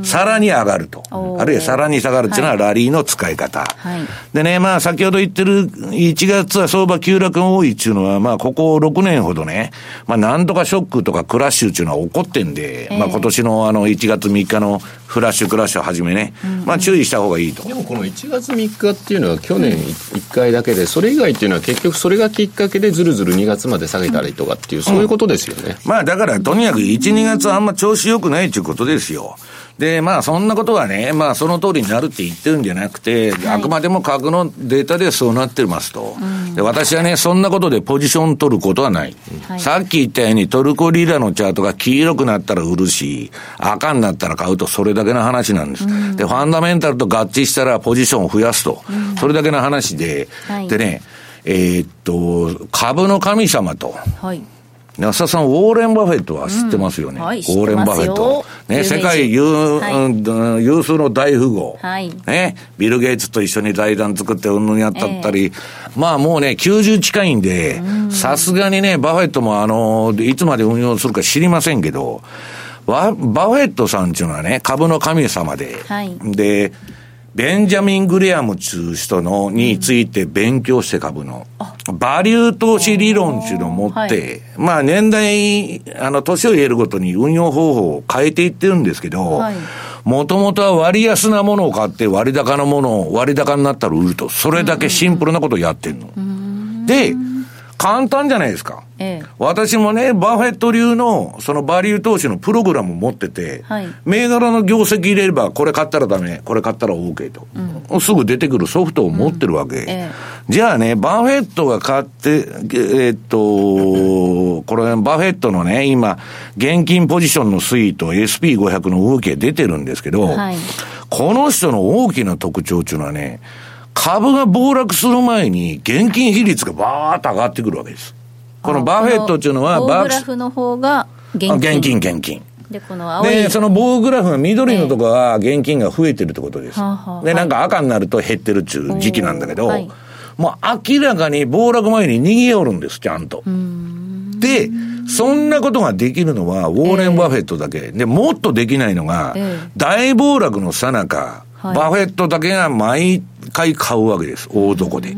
さらに上がると。あるいはさらに下がるっていうのはラリーの使い方。はい、でね、まあ先ほど言ってる1月は相場急落が多いっていうのは、まあここ6年ほどね、まあなんとかショックとかクラッシュっていうのは起こってんで、えー、まあ今年のあの1月3日のフラッシュクラッシュをはじめね、うんうん、まあ注意した方がいいと。でもこの1月3日っていうのは去年1回だけで、それ以外っていうのは結局それがきっかけでずるずる2月まで下げたりとかっていう、そういうことですよね。まあだからとにかく1、2月あんま調子良くないっていうことですよ。で、まあ、そんなことはね、まあ、その通りになるって言ってるんじゃなくて、はい、あくまでも核のデータでそうなってますと、うん、で。私はね、そんなことでポジション取ることはない。はい、さっき言ったようにトルコリラのチャートが黄色くなったら売るし、赤になったら買うと、それだけの話なんです、うん。で、ファンダメンタルと合致したらポジションを増やすと。うん、それだけの話で、はい、でね、えー、っと、株の神様と。はい安田さん、ウォーレン・バフェットは知ってますよね。うんはい、ウォーレン・バフェット。ね、世界有,、はい、有数の大富豪。はい。ね、ビル・ゲイツと一緒に財団作ってうんぬんやったったり、えー、まあもうね、90近いんで、さすがにね、バフェットもあの、いつまで運用するか知りませんけど、バフェットさんっていうのはね、株の神様で、はい、で、ベンジャミン・グレアムっていう人の、について勉強して株の、バリュー投資理論っていうのを持って、まあ年代、あの、年を入れるごとに運用方法を変えていってるんですけど、もともとは割安なものを買って割高なものを割高になったら売ると。それだけシンプルなことをやってんの。で、簡単じゃないですか。ええ、私もね、バフェット流の、そのバリュー投資のプログラム持ってて、はい、銘柄の業績入れれば、これ買ったらダメ、これ買ったら OK と、うん、すぐ出てくるソフトを持ってるわけ。うん。え、じゃあね、バフェットが買って、えー、っと、これ、バフェットのね、今、現金ポジションの推移と SP500 の動きが出てるんですけど、はい、この人の大きな特徴っていうのはね、株が暴落する前に現金比率がバーッと上がってくるわけです。このバフェットっていうのは、バーグラフの方が現金。現金。で、この青い。で、その棒グラフが緑のとこは現金が増えてるってことです。えー、で、なんか赤になると減ってるっていう時期なんだけど、はい、もう明らかに暴落前に逃げよるんです、ちゃんと。で、そんなことができるのは、ウォーレン・バフェットだけ。えー、で、もっとできないのが、えー、大暴落のさなか、はい、バフェットだけが毎回買うわけです、大底で。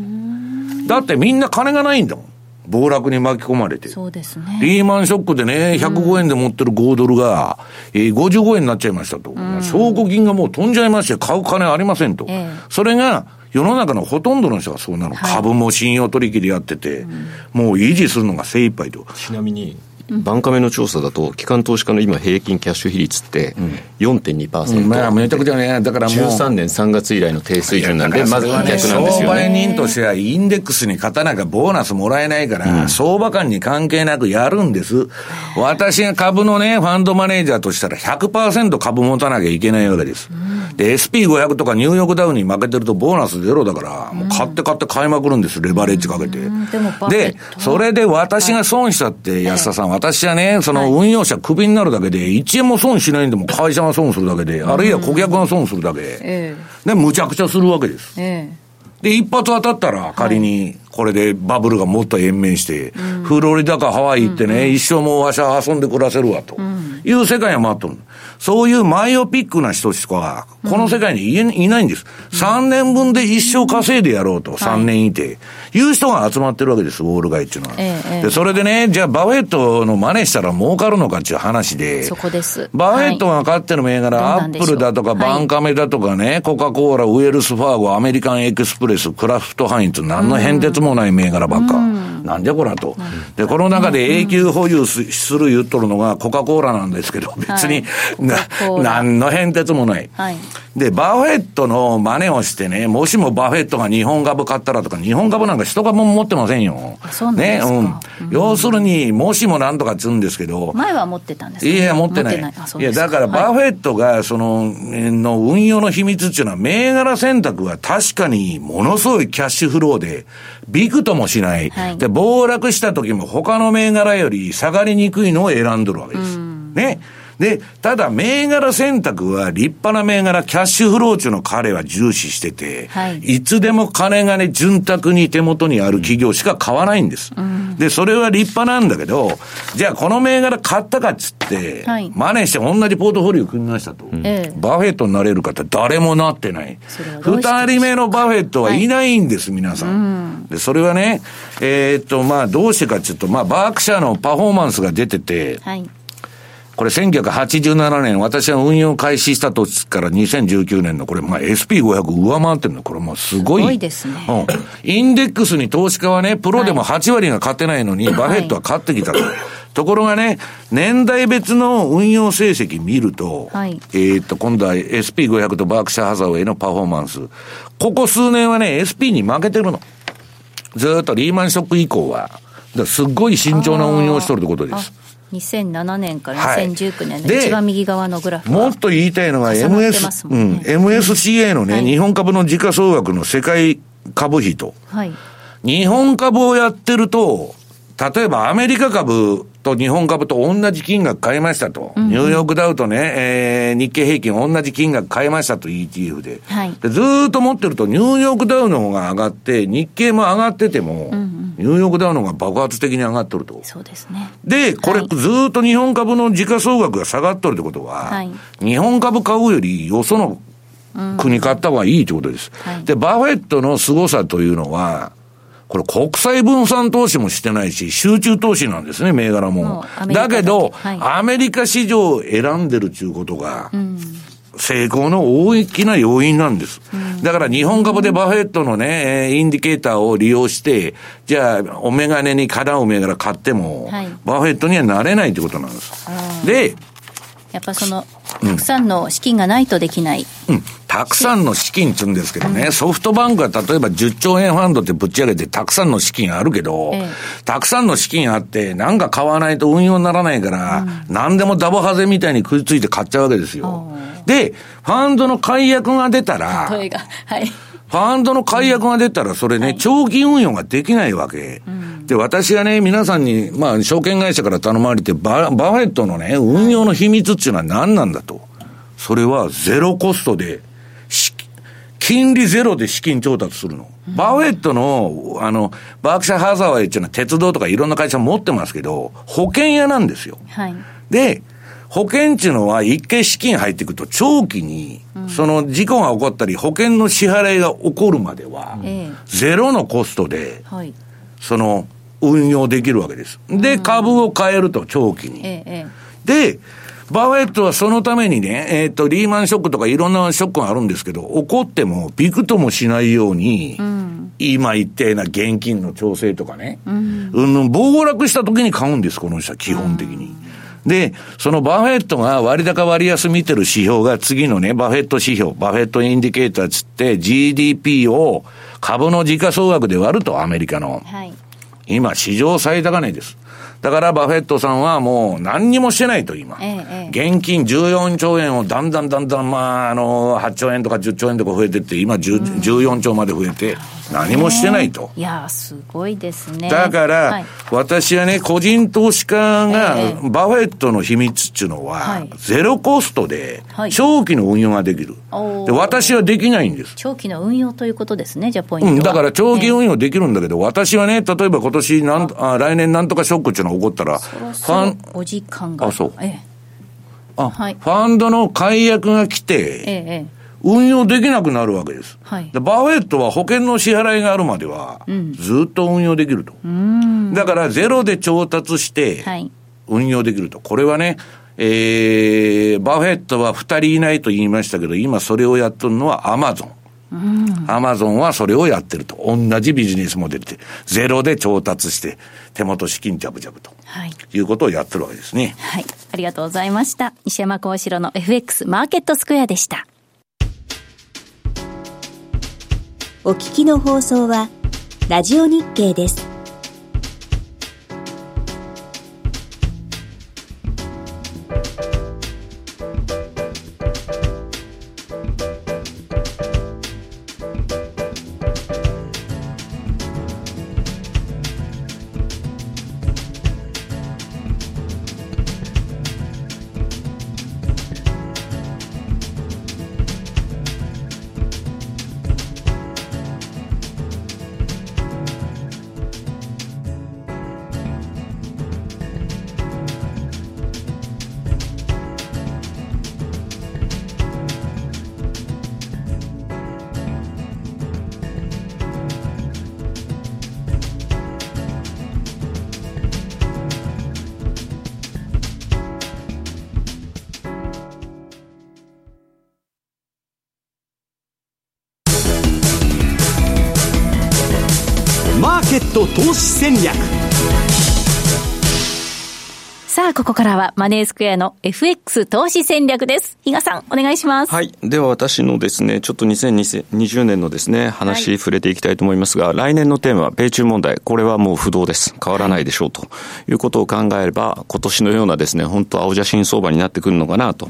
だってみんな金がないんだもん。暴落に巻き込まれて。そうですね。リーマンショックでね、105円で持ってる5ドルが、えー、55円になっちゃいましたと。うん、証拠金がもう飛んじゃいまして、買う金ありませんと。えそれが、世の中のほとんどの人がそうなの。はい、株も信用取引でやってて、うん、もう維持するのが精一杯と。ちなみに、バンカメの調査だと、機関投資家の今、平均キャッシュ比率って4.2%、うん、まあ、めちゃくちゃね、だからもう、13年3月以来の低水準なんで、まず逆なんですよね。相場人としては、インデックスに勝たなきゃボーナスもらえないから、うん、相場感に関係なくやるんです。私が株のね、ファンドマネージャーとしたら100%株持たなきゃいけないわけです。うん、で、SP500 とかニューヨークダウンに負けてるとボーナスゼロだから、もう買って買って買いまくるんです、レバレッジかけて。で、それで私が損したって、安田さん、私はね、その運用者クビになるだけで、1円も損しないんでも会社が損するだけで、あるいは顧客が損するだけで、で、むちゃくちゃするわけです。で、一発当たったら仮に、これでバブルがもっと延命して、フロリダかハワイ行ってね、一生もうわしは遊んで暮らせるわと。いう世界が回っとる。そういう myopic な人しか、この世界にい,、いないんです。3年分で一生稼いでやろうと、3年いて。いう人が集まってるわけです、ウォール街っていうのは。で、それでね、じゃあバフェットの真似したら儲かるのかっていう話で。そこです。バフェットが買ってる銘柄、アップルだとか、バンカメだとかね、コカ・コーラ、ウェルス・ファーゴ、アメリカン・エクスプレス、クラフト・ハインツ、何の変哲もない銘柄ばっか。なんじゃこらと。で、この中で永久保有する言っとるのがコカ・コーラなんですけど、別に、何の変哲もない。はい、で、バフェットの真似をしてね、もしもバフェットが日本株買ったらとか、日本株なんか一株も持ってませんよ。そうね、うん。要するに、もしもなんとかつうんですけど。前は持ってたんですか、いや、持ってない。いいや、だからバフェットが、その、の運用の秘密っていうのは、銘柄選択は確かにものすごいキャッシュフローで、びくともしない。はい、で、暴落した時も他の銘柄より下がりにくいのを選んどるわけです。ね。で、ただ銘柄選択は立派な銘柄、キャッシュフロー中の彼は重視してて、はい、いつでも金がね、潤沢に手元にある企業しか買わないんです。うん、で、それは立派なんだけど、じゃあこの銘柄買ったかっつって、はい、真似して同じポートフォリオ組みましたと。うん、バフェットになれる方誰もなってない。二人目のバフェットはいないんです、はい、皆さん。で、それはね、えー、っと、まあどうしてかっていうと、まあバークシャーのパフォーマンスが出てて、はいこれ1987年、私が運用開始した年から2019年のこれ、まあ SP500 上回ってるの。これもうすごい。すごいですね。うん。インデックスに投資家はね、プロでも8割が勝てないのに、バフェットは勝ってきたと。はい、ところがね、年代別の運用成績見ると、はい、えっと、今度は SP500 とバークシャーハザウェイのパフォーマンス。ここ数年はね、SP に負けてるの。ずっとリーマンショック以降は。すっごい慎重な運用をしとるってことです。2007年から2019年の一番右側のグラフ、もっと言いたいのが MS、ね、うん、MSCA のね、はい、日本株の時価総額の世界株比と、はい、日本株をやってると、例えばアメリカ株と日本株と同じ金額買いましたと。うんうん、ニューヨークダウとね、えー、日経平均同じ金額買いましたと ETF で。はい、でずっと持ってるとニューヨークダウの方が上がって、日経も上がってても、うんうん、ニューヨークダウの方が爆発的に上がっとると。そうですね。で、これ、ずっと日本株の時価総額が下がっとるってことは、はい、日本株買うよりよその国買った方がいいってことです。はい、で、バフェットの凄さというのは、これ国際分散投資もしてないし、集中投資なんですね、銘柄も。だけど、はい、アメリカ市場を選んでるっていうことが、成功の大きな要因なんです。だから日本株でバフェットのね、インディケーターを利用して、じゃあ、お眼鏡にかなう銘柄買っても、はい、バフェットにはなれないってことなんです。で、やっぱその、たくさんの資金がないとできない。うん。たくさんの資金っつうんですけどね、うん、ソフトバンクは例えば10兆円ファンドってぶち上げてたくさんの資金あるけど、ええ、たくさんの資金あって、なんか買わないと運用にならないから、うん、何でもダボハゼみたいに食いついて買っちゃうわけですよ。で、ファンドの解約が出たら、はい。ファンドの解約が出たら、それね、長期運用ができないわけ。で、私がね、皆さんに、まあ、証券会社から頼まれて、ババフェットのね、運用の秘密っていうのは何なんだと。それはゼロコストで、金利ゼロで資金調達するの。バフェットの、あの、バークシャーハザワイっていうのは鉄道とかいろんな会社持ってますけど、保険屋なんですよ。はい。で、保険っていうのは一回資金入っていくと長期に、その事故が起こったり保険の支払いが起こるまでは、ゼロのコストで、その運用できるわけです。で、株を変えると長期に。で、バフェットはそのためにね、えっ、ー、と、リーマンショックとかいろんなショックがあるんですけど、起こってもびくともしないように、うん、今言ったような現金の調整とかね、うん、うん、暴落した時に買うんです、この人は基本的に。うんで、そのバフェットが割高割安見てる指標が次のね、バフェット指標、バフェットインディケーターつって GDP を株の時価総額で割ると、アメリカの。はい、今、史上最高値です。だからバフェットさんはもう何にもしてないと今。ええ、現金14兆円をだんだんだんだんまあ、あの、8兆円とか10兆円とか増えてって、今10、うん、14兆まで増えて、何もしてないと。いやすごいですね。だから、はい、私はね、個人投資家が、バフェットの秘密っていうのは、はい、ゼロコストで、長期の運用ができる、はい、で。私はできないんです。長期の運用ということですね、じゃあポイント、うん、だから長期運用できるんだけど、私はね、例えば今年なんあ、来年なんとかショックっていうのが起こったら、ファン、お時間が。あ、そう。ええあ、はい、ファンドの解約が来て、ええ、運用できなくなるわけです。はい、でバフェットは保険の支払いがあるまでは、ずっと運用できると。うん、だからゼロで調達して、運用できると。これはね、えー、バフェットは2人いないと言いましたけど、今それをやっとるのはアマゾン。アマゾンはそれをやってると。同じビジネスモデルで、ゼロで調達して、手元資金ジャブジャブと。はい。いうことをやってるわけですね。はい。ありがとうございました。西山孝四郎の FX マーケットスクエアでした。お聞きの放送は、ラジオ日経です。投資戦略さあ、ここからはマネースクエアの FX 投資戦略です。比嘉さん、お願いします。はい。では私のですね、ちょっと2020年のですね、話、触れていきたいと思いますが、来年のテーマは米中問題。これはもう不動です。変わらないでしょうということを考えれば、今年のようなですね、本当青写真相場になってくるのかなと、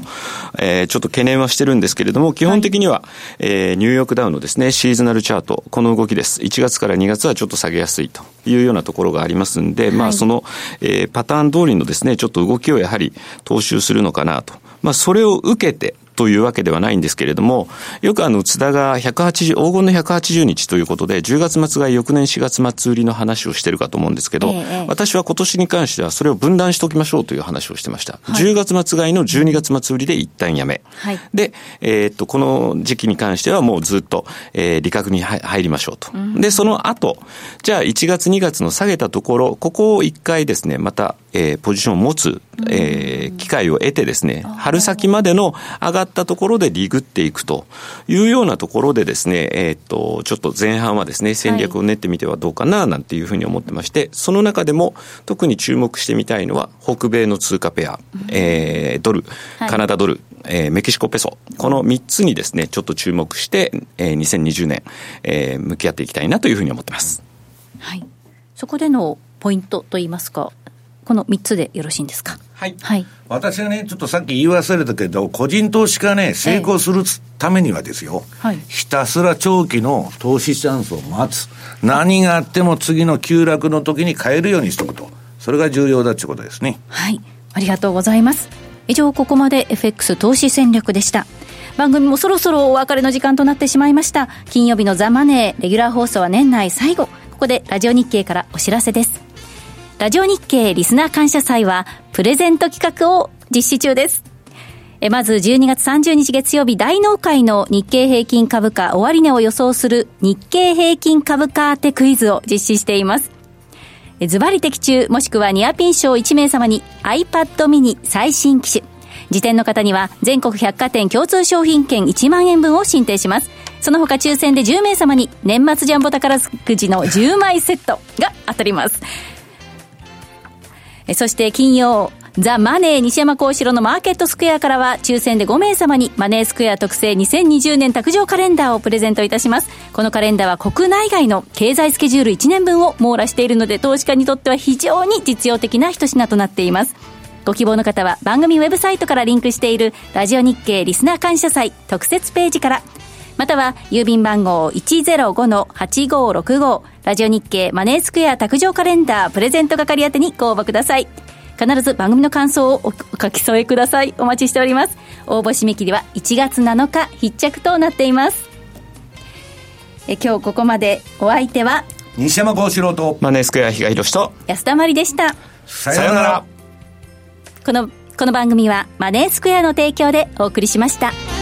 えー、ちょっと懸念はしてるんですけれども、基本的には、はい、えー、ニューヨークダウのですね、シーズナルチャート、この動きです。1月から2月はちょっと下げやすいというようなところがありますんで、はい、まあその、えー、パターン通りのですね、ちょっと動きをやはり踏襲するのかなと。まあ、それを受けて、というわけではないんですけれども、よくあの、津田が180、黄金の180日ということで、10月末が翌年4月末売りの話をしてるかと思うんですけど、ええ、私は今年に関してはそれを分断しておきましょうという話をしてました。はい、10月末買いの12月末売りで一旦やめ。はい、で、えー、っと、この時期に関してはもうずっと、えー、利確に入りましょうと。うん、で、その後、じゃあ1月2月の下げたところ、ここを一回ですね、また、えー、ポジションを持つ、えー、機会を得てですね、春先までの上がったところでリグっていくというようなところでですね、えー、っと、ちょっと前半はですね、戦略を練ってみてはどうかな、なんていうふうに思ってまして、その中でも特に注目してみたいのは、北米の通貨ペア、えー、ドル、カナダドル、えー、メキシコペソ、この3つにですね、ちょっと注目して、えー、2020年、えー、向き合っていきたいなというふうに思ってます。はい。そこでのポイントといいますか、この3つでよろしいんですか？はい。はい。私はね、ちょっとさっき言い忘れたけど、個人投資家ね、成功するためにはですよ、はい、ひたすら長期の投資チャンスを待つ。何があっても次の急落の時に買えるようにしとくと。それが重要だということですね。はい。ありがとうございます。以上、ここまで FX 投資戦略でした。番組もそろそろお別れの時間となってしまいました。金曜日のザ・マネー、レギュラー放送は年内最後。ここでラジオ日経からお知らせです。ラジオ日経リスナー感謝祭は、プレゼント企画を実施中です。えまず12月30日月曜日大納会の日経平均株価終値を予想する日経平均株価当てクイズを実施しています。ズバリ的中もしくはニアピン賞1名様に iPad mini 最新機種。時点の方には全国百貨店共通商品券1万円分を申請します。その他抽選で10名様に年末ジャンボ宝くじの10枚セットが当たります。そして金曜、ザ・マネー西山幸四郎のマーケットスクエアからは抽選で5名様にマネースクエア特製2020年卓上カレンダーをプレゼントいたします。このカレンダーは国内外の経済スケジュール1年分を網羅しているので投資家にとっては非常に実用的な一品となっています。ご希望の方は番組ウェブサイトからリンクしているラジオ日経リスナー感謝祭特設ページからまたは郵便番号105-8565ラジオ日経マネースクエア卓上カレンダープレゼント係宛てにご応募ください。必ず番組の感想をお書き添えください。お待ちしております。応募締め切りは1月7日必着となっています。え今日ここまでお相手は西山幸四郎とマネースクエア比嘉宏と安田まりでした。さようなら。このこの番組はマネースクエアの提供でお送りしました。